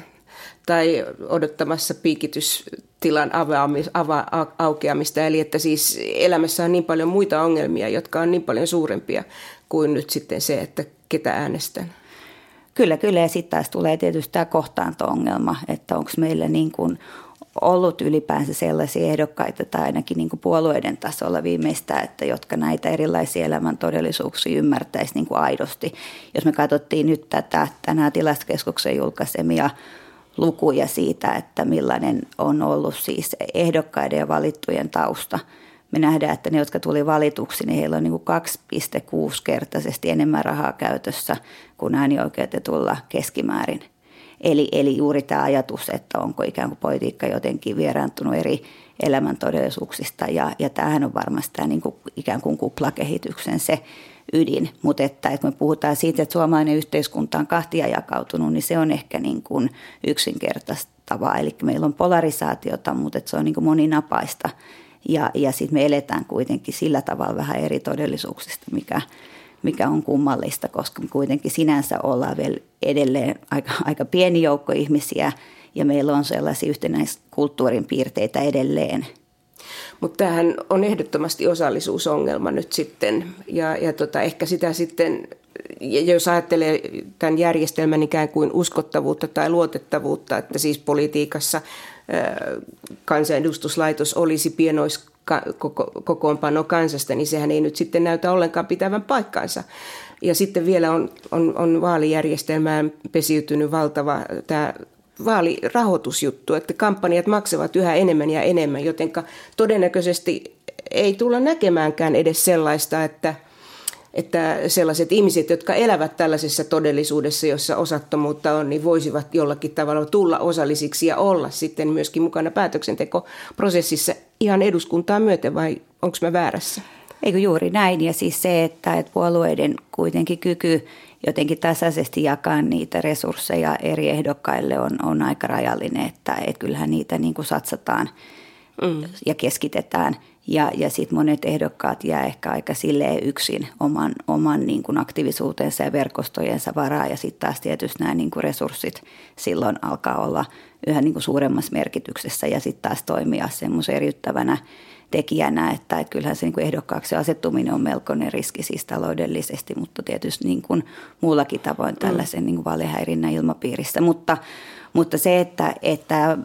tai odottamassa piikitystilan avaamis, ava, aukeamista. Eli että siis elämässä on niin paljon muita ongelmia, jotka on niin paljon suurempia kuin nyt sitten se, että ketä äänestän. Kyllä, kyllä. Ja sitten taas tulee tietysti tämä kohtaanto-ongelma, että onko meillä niin kuin ollut ylipäänsä sellaisia ehdokkaita tai ainakin niin kuin puolueiden tasolla viimeistä, että jotka näitä erilaisia elämän todellisuuksia ymmärtäisi niin kuin aidosti. Jos me katsottiin nyt tätä tänään tilastokeskuksen julkaisemia lukuja siitä, että millainen on ollut siis ehdokkaiden ja valittujen tausta. Me nähdään, että ne, jotka tuli valituksi, niin heillä on niin 2,6-kertaisesti enemmän rahaa käytössä kuin äänioikeutetulla keskimäärin. Eli, eli juuri tämä ajatus, että onko ikään kuin politiikka jotenkin vieraantunut eri elämän todellisuuksista. Ja, ja tämähän on varmasti tämä niin kuin ikään kuin kuplakehityksen se ydin. Mutta että, että kun me puhutaan siitä, että suomalainen yhteiskunta on kahtia jakautunut, niin se on ehkä niin kuin yksinkertaistavaa. Eli meillä on polarisaatiota, mutta että se on niin kuin moninapaista. Ja, ja sitten me eletään kuitenkin sillä tavalla vähän eri todellisuuksista, mikä, mikä on kummallista, koska me kuitenkin sinänsä ollaan vielä edelleen aika, aika pieni joukko ihmisiä ja meillä on sellaisia yhtenäiskulttuurin piirteitä edelleen – mutta tämähän on ehdottomasti osallisuusongelma nyt sitten ja, ja tota, ehkä sitä sitten, jos ajattelee tämän järjestelmän ikään kuin uskottavuutta tai luotettavuutta, että siis politiikassa kansanedustuslaitos olisi pienois kokoonpano kansasta, niin sehän ei nyt sitten näytä ollenkaan pitävän paikkaansa. Ja sitten vielä on, on, on vaalijärjestelmään pesiytynyt valtava tämä vaalirahoitusjuttu, että kampanjat maksavat yhä enemmän ja enemmän, joten todennäköisesti ei tulla näkemäänkään edes sellaista, että, että sellaiset ihmiset, jotka elävät tällaisessa todellisuudessa, jossa osattomuutta on, niin voisivat jollakin tavalla tulla osallisiksi ja olla sitten myöskin mukana päätöksentekoprosessissa ihan eduskuntaa myöten vai onko mä väärässä? Eikö juuri näin ja siis se, että, että puolueiden kuitenkin kyky jotenkin tasaisesti jakaa niitä resursseja eri ehdokkaille on, on aika rajallinen, että, että kyllähän niitä niin kuin satsataan mm. ja keskitetään. Ja, ja sitten monet ehdokkaat jää ehkä aika silleen yksin oman, oman niin kuin aktiivisuutensa ja verkostojensa varaa. Ja sitten taas tietysti nämä niin kuin resurssit silloin alkaa olla yhä niin kuin suuremmassa merkityksessä ja sitten taas toimia semmoisen eriyttävänä tekijänä, että, että kyllähän se niin kuin ehdokkaaksi asettuminen on melkoinen riski siis taloudellisesti, mutta tietysti niin kuin muullakin tavoin mm. tällaisen niin kuin valehäirinnän ilmapiirissä. Mutta, mutta se, että, että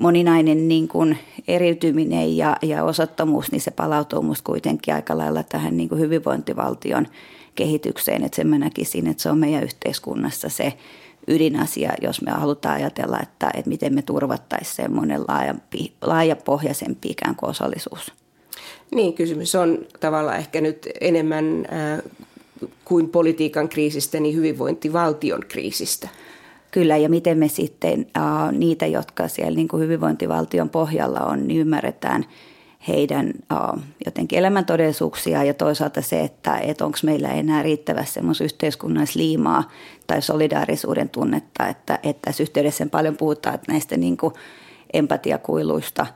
moninainen niin kuin eriytyminen ja, ja osattomuus, niin se palautuu minusta kuitenkin aika lailla tähän niin kuin hyvinvointivaltion kehitykseen, että sen mä näkisin, että se on meidän yhteiskunnassa se ydinasia, jos me halutaan ajatella, että, että miten me turvattaisiin semmoinen laajampi, laajapohjaisempi ikään kuin osallisuus. Niin, kysymys on tavallaan ehkä nyt enemmän äh, kuin politiikan kriisistä, niin hyvinvointivaltion kriisistä. Kyllä, ja miten me sitten äh, niitä, jotka siellä niin kuin hyvinvointivaltion pohjalla on, niin ymmärretään – heidän uh, jotenkin elämäntodellisuuksia ja toisaalta se, että, että onko meillä enää riittävästi semmoista yhteiskunnallista liimaa tai solidaarisuuden tunnetta, että, että tässä yhteydessä paljon puhutaan että näistä niin kuin empatiakuiluista.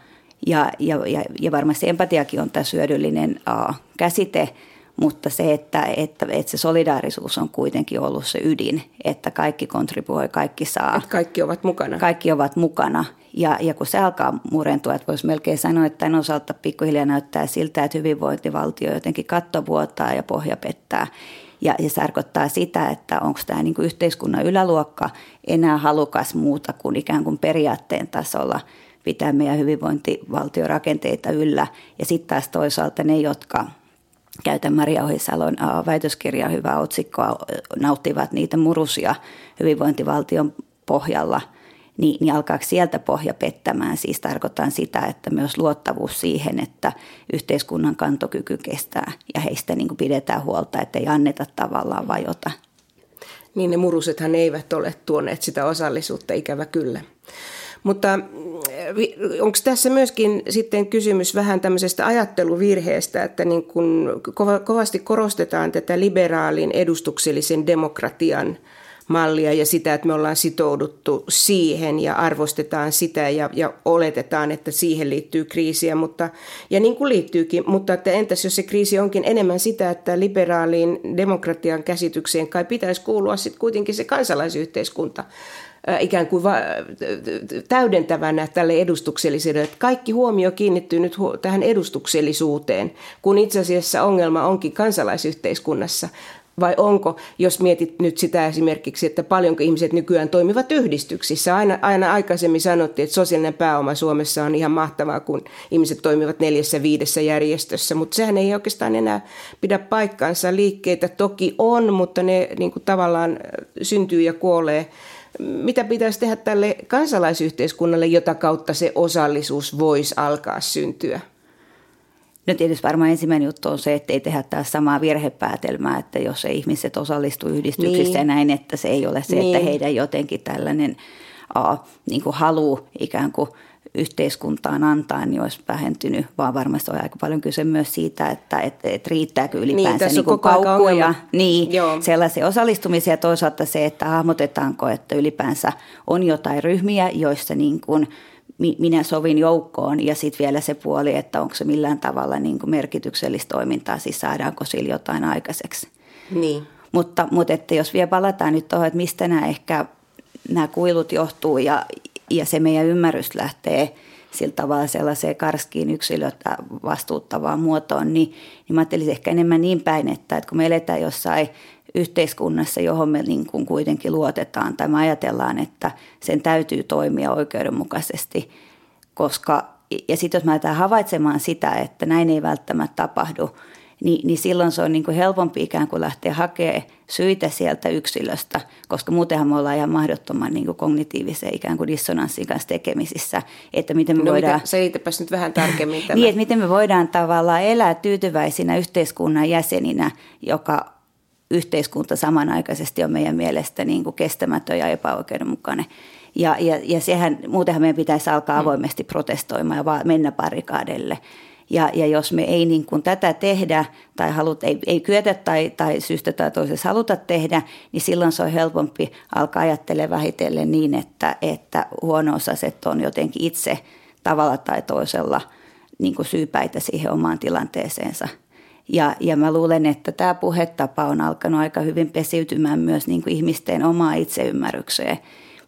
Ja, ja, ja, ja varmasti empatiakin on tässä hyödyllinen uh, käsite, mutta se, että, että, että se solidaarisuus on kuitenkin ollut se ydin, että kaikki kontribuoi, kaikki saa. Että kaikki ovat mukana. Kaikki ovat mukana ja, ja kun se alkaa murentua, että voisi melkein sanoa, että tämän osalta pikkuhiljaa näyttää siltä, että hyvinvointivaltio jotenkin kattovuotaa ja pohja pettää. Ja, ja se tarkoittaa sitä, että onko tämä niin kuin yhteiskunnan yläluokka enää halukas muuta kuin ikään kuin periaatteen tasolla pitää meidän hyvinvointivaltiorakenteita yllä. Ja sitten taas toisaalta ne, jotka käytän Maria Ohisalon väitöskirjan hyvää otsikkoa, nauttivat niitä murusia hyvinvointivaltion pohjalla – niin, niin alkaako sieltä pohja pettämään. Siis tarkoitan sitä, että myös luottavuus siihen, että yhteiskunnan kantokyky kestää ja heistä niin kuin pidetään huolta, että ei anneta tavallaan vajota. Niin ne murusethan eivät ole tuoneet sitä osallisuutta, ikävä kyllä. Mutta onko tässä myöskin sitten kysymys vähän tämmöisestä ajatteluvirheestä, että niin kun kovasti korostetaan tätä liberaalin edustuksellisen demokratian mallia ja sitä, että me ollaan sitouduttu siihen ja arvostetaan sitä ja, ja oletetaan, että siihen liittyy kriisiä, mutta, ja niin kuin liittyykin, mutta että entäs jos se kriisi onkin enemmän sitä, että liberaaliin demokratian käsitykseen kai pitäisi kuulua sitten kuitenkin se kansalaisyhteiskunta, ikään kuin va- täydentävänä tälle edustukselliselle. Että kaikki huomio kiinnittyy nyt tähän edustuksellisuuteen, kun itse asiassa ongelma onkin kansalaisyhteiskunnassa. Vai onko, jos mietit nyt sitä esimerkiksi, että paljonko ihmiset nykyään toimivat yhdistyksissä. Aina, aina aikaisemmin sanottiin, että sosiaalinen pääoma Suomessa on ihan mahtavaa, kun ihmiset toimivat neljässä viidessä järjestössä, mutta sehän ei oikeastaan enää pidä paikkaansa. Liikkeitä toki on, mutta ne niin kuin tavallaan syntyy ja kuolee mitä pitäisi tehdä tälle kansalaisyhteiskunnalle, jota kautta se osallisuus voisi alkaa syntyä? No tietysti varmaan ensimmäinen juttu on se, että ei tehdä taas samaa virhepäätelmää, että jos ei ihmiset osallistu yhdistyksissä niin. ja näin, että se ei ole se, niin. että heidän jotenkin tällainen uh, niin kuin halu ikään kuin – yhteiskuntaan antaa, niin olisi vähentynyt, vaan varmasti on aika paljon kyse myös siitä, että et, et riittääkö ylipäänsä niin, niin kuin kaukkuja niin, sellaisia osallistumisia ja toisaalta se, että hahmotetaanko, että ylipäänsä on jotain ryhmiä, joissa niin kuin minä sovin joukkoon ja sitten vielä se puoli, että onko se millään tavalla niin kuin merkityksellistä toimintaa, siis saadaanko sillä jotain aikaiseksi. Niin. Mutta, mutta että jos vielä palataan nyt tuohon, että mistä nämä ehkä nämä kuilut johtuu ja, ja se meidän ymmärrys lähtee sillä tavalla sellaiseen karskiin yksilötä vastuuttavaan muotoon, niin, niin mä ajattelisin ehkä enemmän niin päin, että, että kun me eletään jossain yhteiskunnassa, johon me niin kuin kuitenkin luotetaan tai me ajatellaan, että sen täytyy toimia oikeudenmukaisesti, koska ja sitten jos mä lähdetään havaitsemaan sitä, että näin ei välttämättä tapahdu, niin, niin silloin se on niin kuin helpompi ikään kuin lähteä hakemaan syitä sieltä yksilöstä, koska muutenhan me ollaan ihan mahdottoman niin kuin kognitiivisen ikään kuin dissonanssin kanssa tekemisissä, että miten me no, voidaan... Selitäpäs nyt vähän tarkemmin [CLEARS THROAT] tämä. niin, että miten me voidaan tavallaan elää tyytyväisinä yhteiskunnan jäseninä, joka yhteiskunta samanaikaisesti on meidän mielestä niin kuin kestämätön ja epäoikeudenmukainen. Ja, ja, ja sehän, muutenhan meidän pitäisi alkaa mm. avoimesti protestoimaan ja vaan mennä parikaadelle. Ja, ja jos me ei niin kuin tätä tehdä tai halut, ei, ei kyetä tai, tai syystä tai toisessa haluta tehdä, niin silloin se on helpompi alkaa ajattelemaan vähitellen niin, että, että huono-osaiset on jotenkin itse tavalla tai toisella niin kuin syypäitä siihen omaan tilanteeseensa. Ja, ja mä luulen, että tämä puhetapa on alkanut aika hyvin pesiytymään myös niin kuin ihmisten omaa itseymmärrykseen.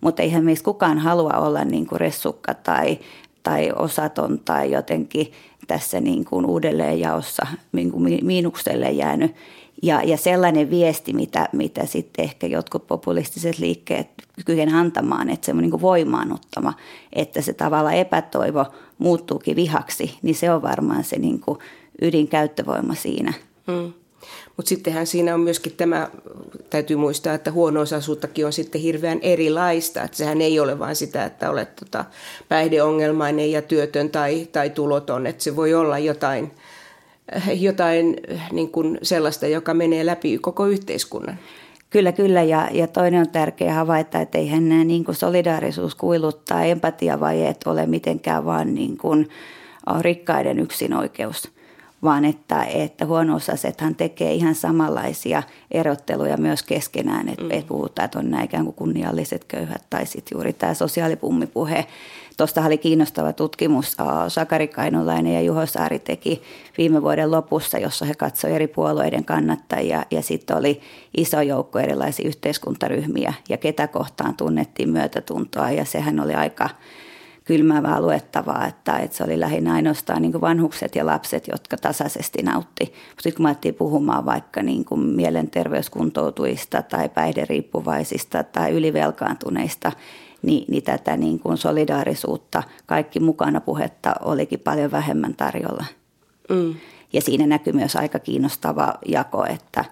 Mutta eihän meistä kukaan halua olla niin kuin ressukka tai, tai osaton tai jotenkin tässä niin kuin uudelleenjaossa niin kuin miinukselle jäänyt. Ja, ja sellainen viesti, mitä, mitä sitten ehkä jotkut populistiset liikkeet kykenevät antamaan, että se on niin voimaanottama, että se tavalla epätoivo muuttuukin vihaksi, niin se on varmaan se niin kuin ydinkäyttövoima siinä. Hmm. Mutta sittenhän siinä on myöskin tämä, täytyy muistaa, että huono-osaisuuttakin on sitten hirveän erilaista. Että sehän ei ole vain sitä, että olet tota päihdeongelmainen ja työtön tai, tai tuloton. Että se voi olla jotain, jotain niin kuin sellaista, joka menee läpi koko yhteiskunnan. Kyllä, kyllä. Ja, ja toinen on tärkeä havaita, että eihän nämä niin kuin solidaarisuuskuilut tai empatiavajeet ole mitenkään vaan niin kuin rikkaiden yksinoikeus vaan että, että huono-osaisethan tekee ihan samanlaisia erotteluja myös keskenään, että mm. puhutaan, että on nämä ikään kuin kunnialliset köyhät tai sitten juuri tämä sosiaalipummipuhe. Tuosta oli kiinnostava tutkimus, Sakari Kainulainen ja Juho Saari teki viime vuoden lopussa, jossa he katsoivat eri puolueiden kannattajia ja sitten oli iso joukko erilaisia yhteiskuntaryhmiä ja ketä kohtaan tunnettiin myötätuntoa ja sehän oli aika kylmäävää luettavaa, että, että se oli lähinnä ainoastaan niin vanhukset ja lapset, jotka tasaisesti nautti. Mutta sitten kun ajattelin puhumaan vaikka niin kuin mielenterveyskuntoutujista tai päihderiippuvaisista tai ylivelkaantuneista, niin, niin tätä niin kuin solidaarisuutta, kaikki mukana puhetta olikin paljon vähemmän tarjolla. Mm. Ja siinä näkyy myös aika kiinnostava jako, että,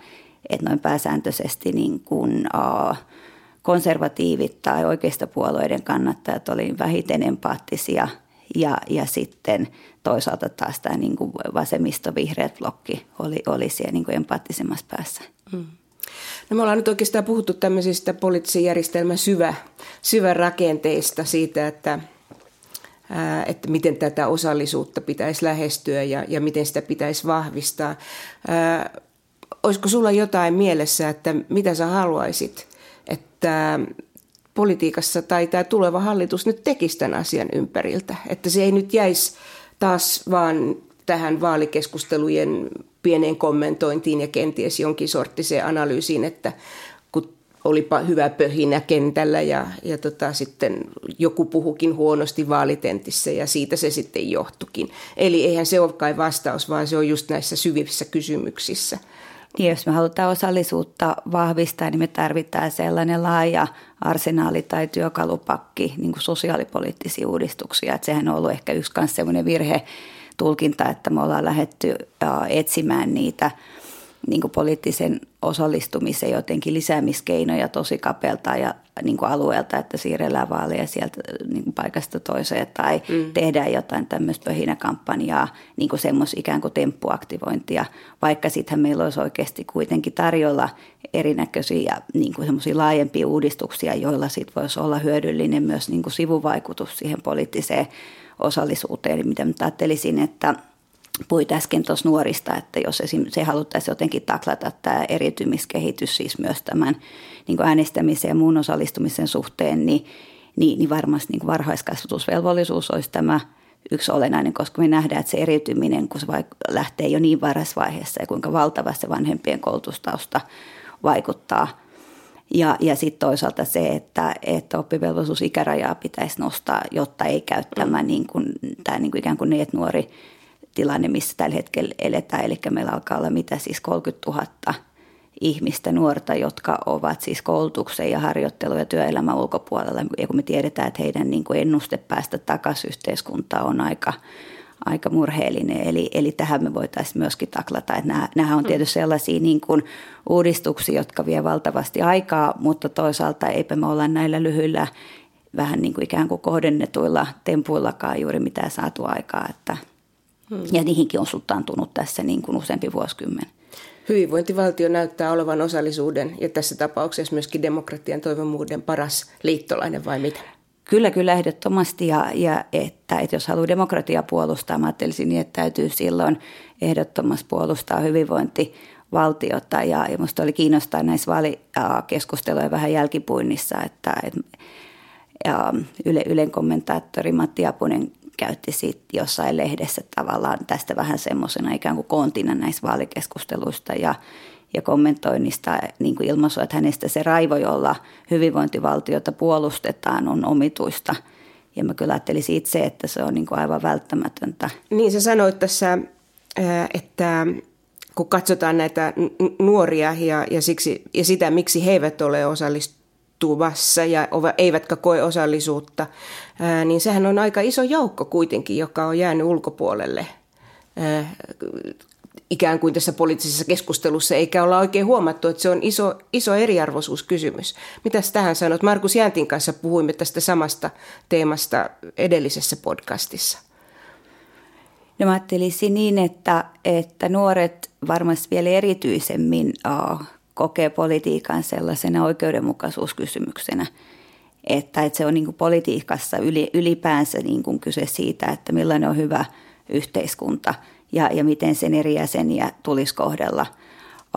että noin pääsääntöisesti niin kuin, uh, konservatiivit tai oikeistopuolueiden kannattajat oli vähiten empaattisia ja, ja sitten toisaalta taas tämä niin kuin vasemmisto-vihreät blokki oli, oli siellä niin kuin empaattisemmassa päässä. Mm. No me ollaan nyt oikeastaan puhuttu tämmöisistä poliittisen järjestelmän syvä, syvän rakenteista siitä, että, ää, että miten tätä osallisuutta pitäisi lähestyä ja, ja miten sitä pitäisi vahvistaa. Ää, olisiko sulla jotain mielessä, että mitä sä haluaisit, että politiikassa tai tämä tuleva hallitus nyt tekisi tämän asian ympäriltä. Että se ei nyt jäisi taas vaan tähän vaalikeskustelujen pieneen kommentointiin ja kenties jonkin sorttiseen analyysiin, että kun olipa hyvä pöhinä kentällä ja, ja tota, sitten joku puhukin huonosti vaalitentissä ja siitä se sitten johtukin. Eli eihän se ole kai vastaus, vaan se on just näissä syvissä kysymyksissä – niin jos me halutaan osallisuutta vahvistaa, niin me tarvitaan sellainen laaja arsenaali tai työkalupakki niin kuin sosiaalipoliittisia uudistuksia. Että sehän on ollut ehkä yksi myös sellainen virhe tulkinta, että me ollaan lähdetty etsimään niitä – niin kuin poliittisen osallistumisen jotenkin lisäämiskeinoja tosi kapelta ja niin kuin alueelta, että siirrellään vaaleja sieltä niin kuin paikasta toiseen tai mm. tehdään jotain tämmöistä pöhinäkampanjaa, niin kuin semmoista ikään kuin temppuaktivointia, vaikka sittenhän meillä olisi oikeasti kuitenkin tarjolla erinäköisiä niin kuin semmoisia laajempia uudistuksia, joilla sitten voisi olla hyödyllinen myös niin kuin sivuvaikutus siihen poliittiseen osallisuuteen. Eli mitä mä ajattelisin, että – puhuit äsken tuossa nuorista, että jos esim. se haluttaisiin jotenkin taklata tämä eriytymiskehitys siis myös tämän niin äänestämisen ja muun osallistumisen suhteen, niin, niin, niin varmasti niin varhaiskasvatusvelvollisuus olisi tämä yksi olennainen, koska me nähdään, että se eriytyminen, kun se lähtee jo niin varhaisvaiheessa ja kuinka valtava se vanhempien koulutustausta vaikuttaa. Ja, ja sitten toisaalta se, että, että oppivelvollisuusikärajaa pitäisi nostaa, jotta ei käy tämä niin kuin, tämä niin kuin ikään kuin neet nuori tilanne, missä tällä hetkellä eletään. Eli meillä alkaa olla mitä siis 30 000 ihmistä, nuorta, jotka ovat siis koulutuksen ja harjoittelun ja työelämän ulkopuolella. Ja kun me tiedetään, että heidän niin kuin ennuste päästä takaisin yhteiskuntaan on aika, aika murheellinen. Eli, eli tähän me voitaisiin myöskin taklata. Että nämä, nämä on mm. tietysti sellaisia niin kuin uudistuksia, jotka vie valtavasti aikaa, mutta toisaalta eipä me olla näillä lyhyillä vähän niin kuin ikään kuin kohdennetuilla tempuillakaan juuri mitään saatu aikaa. Että – Hmm. Ja niihinkin on sultaantunut tässä niin kuin useampi vuosikymmen. Hyvinvointivaltio näyttää olevan osallisuuden ja tässä tapauksessa myöskin demokratian toivomuuden paras liittolainen vai mitä? Kyllä, kyllä ehdottomasti. Ja, ja että, että jos haluaa demokratiaa puolustaa, mä ajattelisin niin, että täytyy silloin ehdottomasti puolustaa hyvinvointivaltiota. Ja, ja minusta oli kiinnostaa näissä vaalikeskustelujen vähän jälkipuinnissa, että, että ja Yle, Ylen kommentaattori Matti Apunen käytti siitä jossain lehdessä tavallaan tästä vähän semmoisena ikään kuin koontina näistä vaalikeskusteluista ja, ja kommentoinnista niin kuin ilmaisu, että hänestä se raivo, jolla hyvinvointivaltiota puolustetaan, on omituista. Ja mä kyllä ajattelisin itse, että se on niin kuin aivan välttämätöntä. Niin sä sanoit tässä, että kun katsotaan näitä nuoria ja, ja, siksi, ja sitä, miksi he eivät ole osallistuneet tuvassa ja eivätkä koe osallisuutta, niin sehän on aika iso joukko kuitenkin, joka on jäänyt ulkopuolelle ikään kuin tässä poliittisessa keskustelussa, eikä olla oikein huomattu, että se on iso, iso eriarvoisuuskysymys. Mitä tähän sanot? Markus Jäntin kanssa puhuimme tästä samasta teemasta edellisessä podcastissa. No mä ajattelisin niin, että, että nuoret varmasti vielä erityisemmin uh, kokee politiikan sellaisena oikeudenmukaisuuskysymyksenä, että, että se on niin kuin politiikassa ylipäänsä niin kuin kyse siitä, että millainen on hyvä yhteiskunta ja, ja miten sen eri jäseniä tulisi kohdella.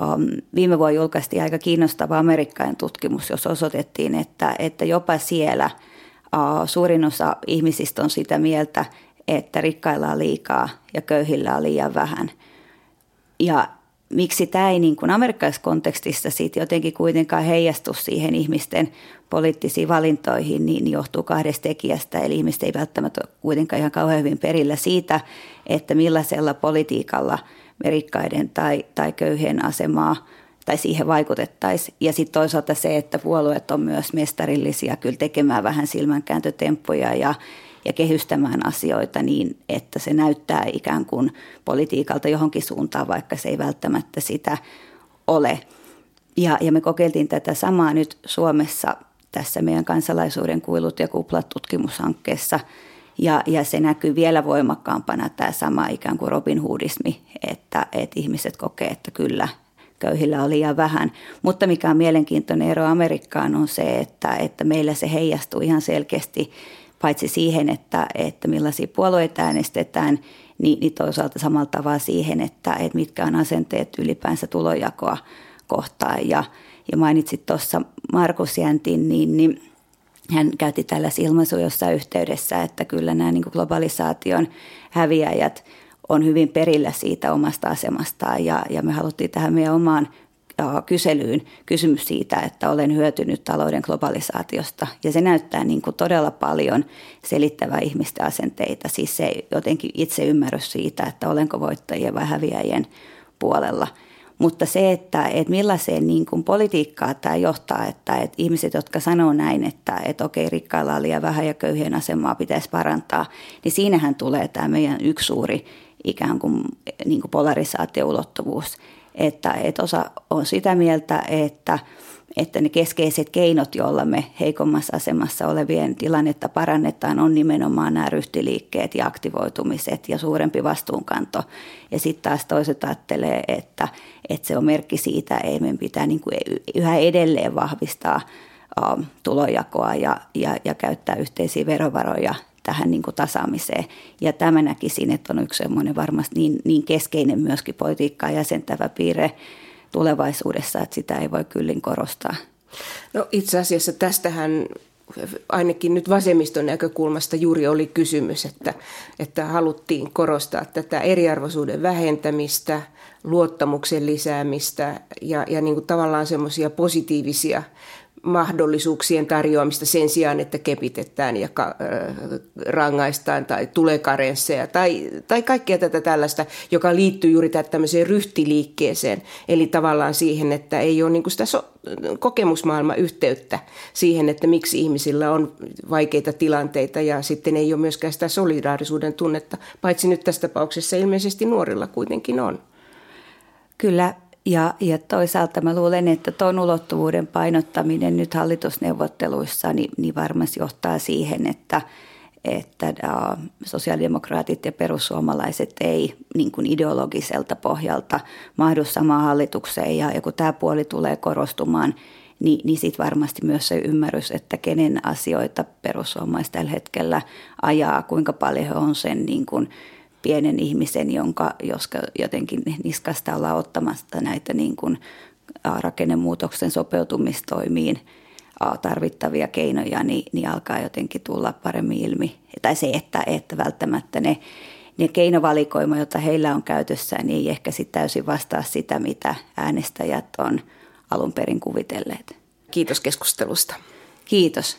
Um, viime vuonna julkaistiin aika kiinnostava amerikkalainen tutkimus, jos osoitettiin, että, että jopa siellä uh, suurin osa ihmisistä on sitä mieltä, että rikkailla on liikaa ja köyhillä on liian vähän. Ja miksi tämä ei niin kuin amerikkalaisessa kontekstissa siitä jotenkin kuitenkaan heijastu siihen ihmisten poliittisiin valintoihin, niin johtuu kahdesta tekijästä. Eli ihmiset ei välttämättä ole kuitenkaan ihan kauhean hyvin perillä siitä, että millaisella politiikalla rikkaiden tai, tai köyhien asemaa tai siihen vaikutettaisiin. Ja sitten toisaalta se, että puolueet on myös mestarillisia kyllä tekemään vähän silmänkääntötemppuja ja ja kehystämään asioita niin, että se näyttää ikään kuin politiikalta johonkin suuntaan, vaikka se ei välttämättä sitä ole. Ja, ja me kokeiltiin tätä samaa nyt Suomessa tässä meidän kansalaisuuden kuilut ja kuplat tutkimushankkeessa. Ja, ja se näkyy vielä voimakkaampana tämä sama ikään kuin Robin Hoodismi, että, että ihmiset kokee, että kyllä köyhillä on liian vähän. Mutta mikä on mielenkiintoinen ero Amerikkaan on se, että, että meillä se heijastuu ihan selkeästi paitsi siihen, että, että millaisia puolueita äänestetään, niin, niin toisaalta samalla tavalla siihen, että, että mitkä on asenteet ylipäänsä tulojakoa kohtaan. Ja, ja mainitsit tuossa Markus Jäntin, niin, niin hän käytti tällaisia ilmaisuja jossain yhteydessä, että kyllä nämä niin globalisaation häviäjät on hyvin perillä siitä omasta asemastaan ja, ja me haluttiin tähän meidän omaan kyselyyn kysymys siitä, että olen hyötynyt talouden globalisaatiosta. Ja se näyttää niin kuin todella paljon selittävää ihmisten asenteita, siis se jotenkin itse ymmärrys siitä, että olenko voittajien vai häviäjien puolella. Mutta se, että, että millaiseen niin kuin politiikkaa tämä johtaa, että, että ihmiset, jotka sanoo näin, että, että okei, rikkailla on liian vähän ja köyhien asemaa pitäisi parantaa, niin siinähän tulee tämä meidän yksi suuri ikään kuin, niin kuin polarisaatio-ulottuvuus että, että osa on sitä mieltä, että, että ne keskeiset keinot, joilla me heikommassa asemassa olevien tilannetta parannetaan, on nimenomaan nämä ryhtiliikkeet ja aktivoitumiset ja suurempi vastuunkanto. Ja sitten taas toiset ajattelee, että, että se on merkki siitä, että meidän pitää niin kuin yhä edelleen vahvistaa tulojakoa ja, ja, ja käyttää yhteisiä verovaroja tähän niin kuin tasaamiseen. Ja tämä näkisin, että on yksi semmoinen varmasti niin, niin keskeinen myöskin politiikkaa jäsentävä piirre tulevaisuudessa, että sitä ei voi kyllin korostaa. No itse asiassa tästähän ainakin nyt vasemmiston näkökulmasta juuri oli kysymys, että, että haluttiin korostaa tätä eriarvoisuuden vähentämistä, luottamuksen lisäämistä ja, ja niin kuin tavallaan semmoisia positiivisia mahdollisuuksien tarjoamista sen sijaan, että kepitetään ja ka- rangaistaan tai tulee karensseja tai, tai kaikkea tätä tällaista, joka liittyy juuri tämmöiseen ryhtiliikkeeseen. Eli tavallaan siihen, että ei ole niin sitä so- kokemusmaailman yhteyttä siihen, että miksi ihmisillä on vaikeita tilanteita ja sitten ei ole myöskään sitä solidaarisuuden tunnetta, paitsi nyt tässä tapauksessa ilmeisesti nuorilla kuitenkin on. Kyllä ja, ja toisaalta mä luulen, että tuon ulottuvuuden painottaminen nyt hallitusneuvotteluissa niin, niin varmasti johtaa siihen, että, että sosiaalidemokraatit ja perussuomalaiset ei niin kuin ideologiselta pohjalta mahdu samaan hallitukseen. Ja, ja kun tämä puoli tulee korostumaan, niin, niin sitten varmasti myös se ymmärrys, että kenen asioita perussuomalaiset tällä hetkellä ajaa, kuinka paljon he on sen niin kuin – pienen ihmisen, jonka joska jotenkin niskasta ollaan ottamasta näitä niin kuin rakennemuutoksen sopeutumistoimiin tarvittavia keinoja, niin, niin alkaa jotenkin tulla paremmin ilmi. Tai se, että, että välttämättä ne, ne keinovalikoima, jota heillä on käytössään, niin ei ehkä sitten täysin vastaa sitä, mitä äänestäjät on alun perin kuvitelleet. Kiitos keskustelusta. Kiitos.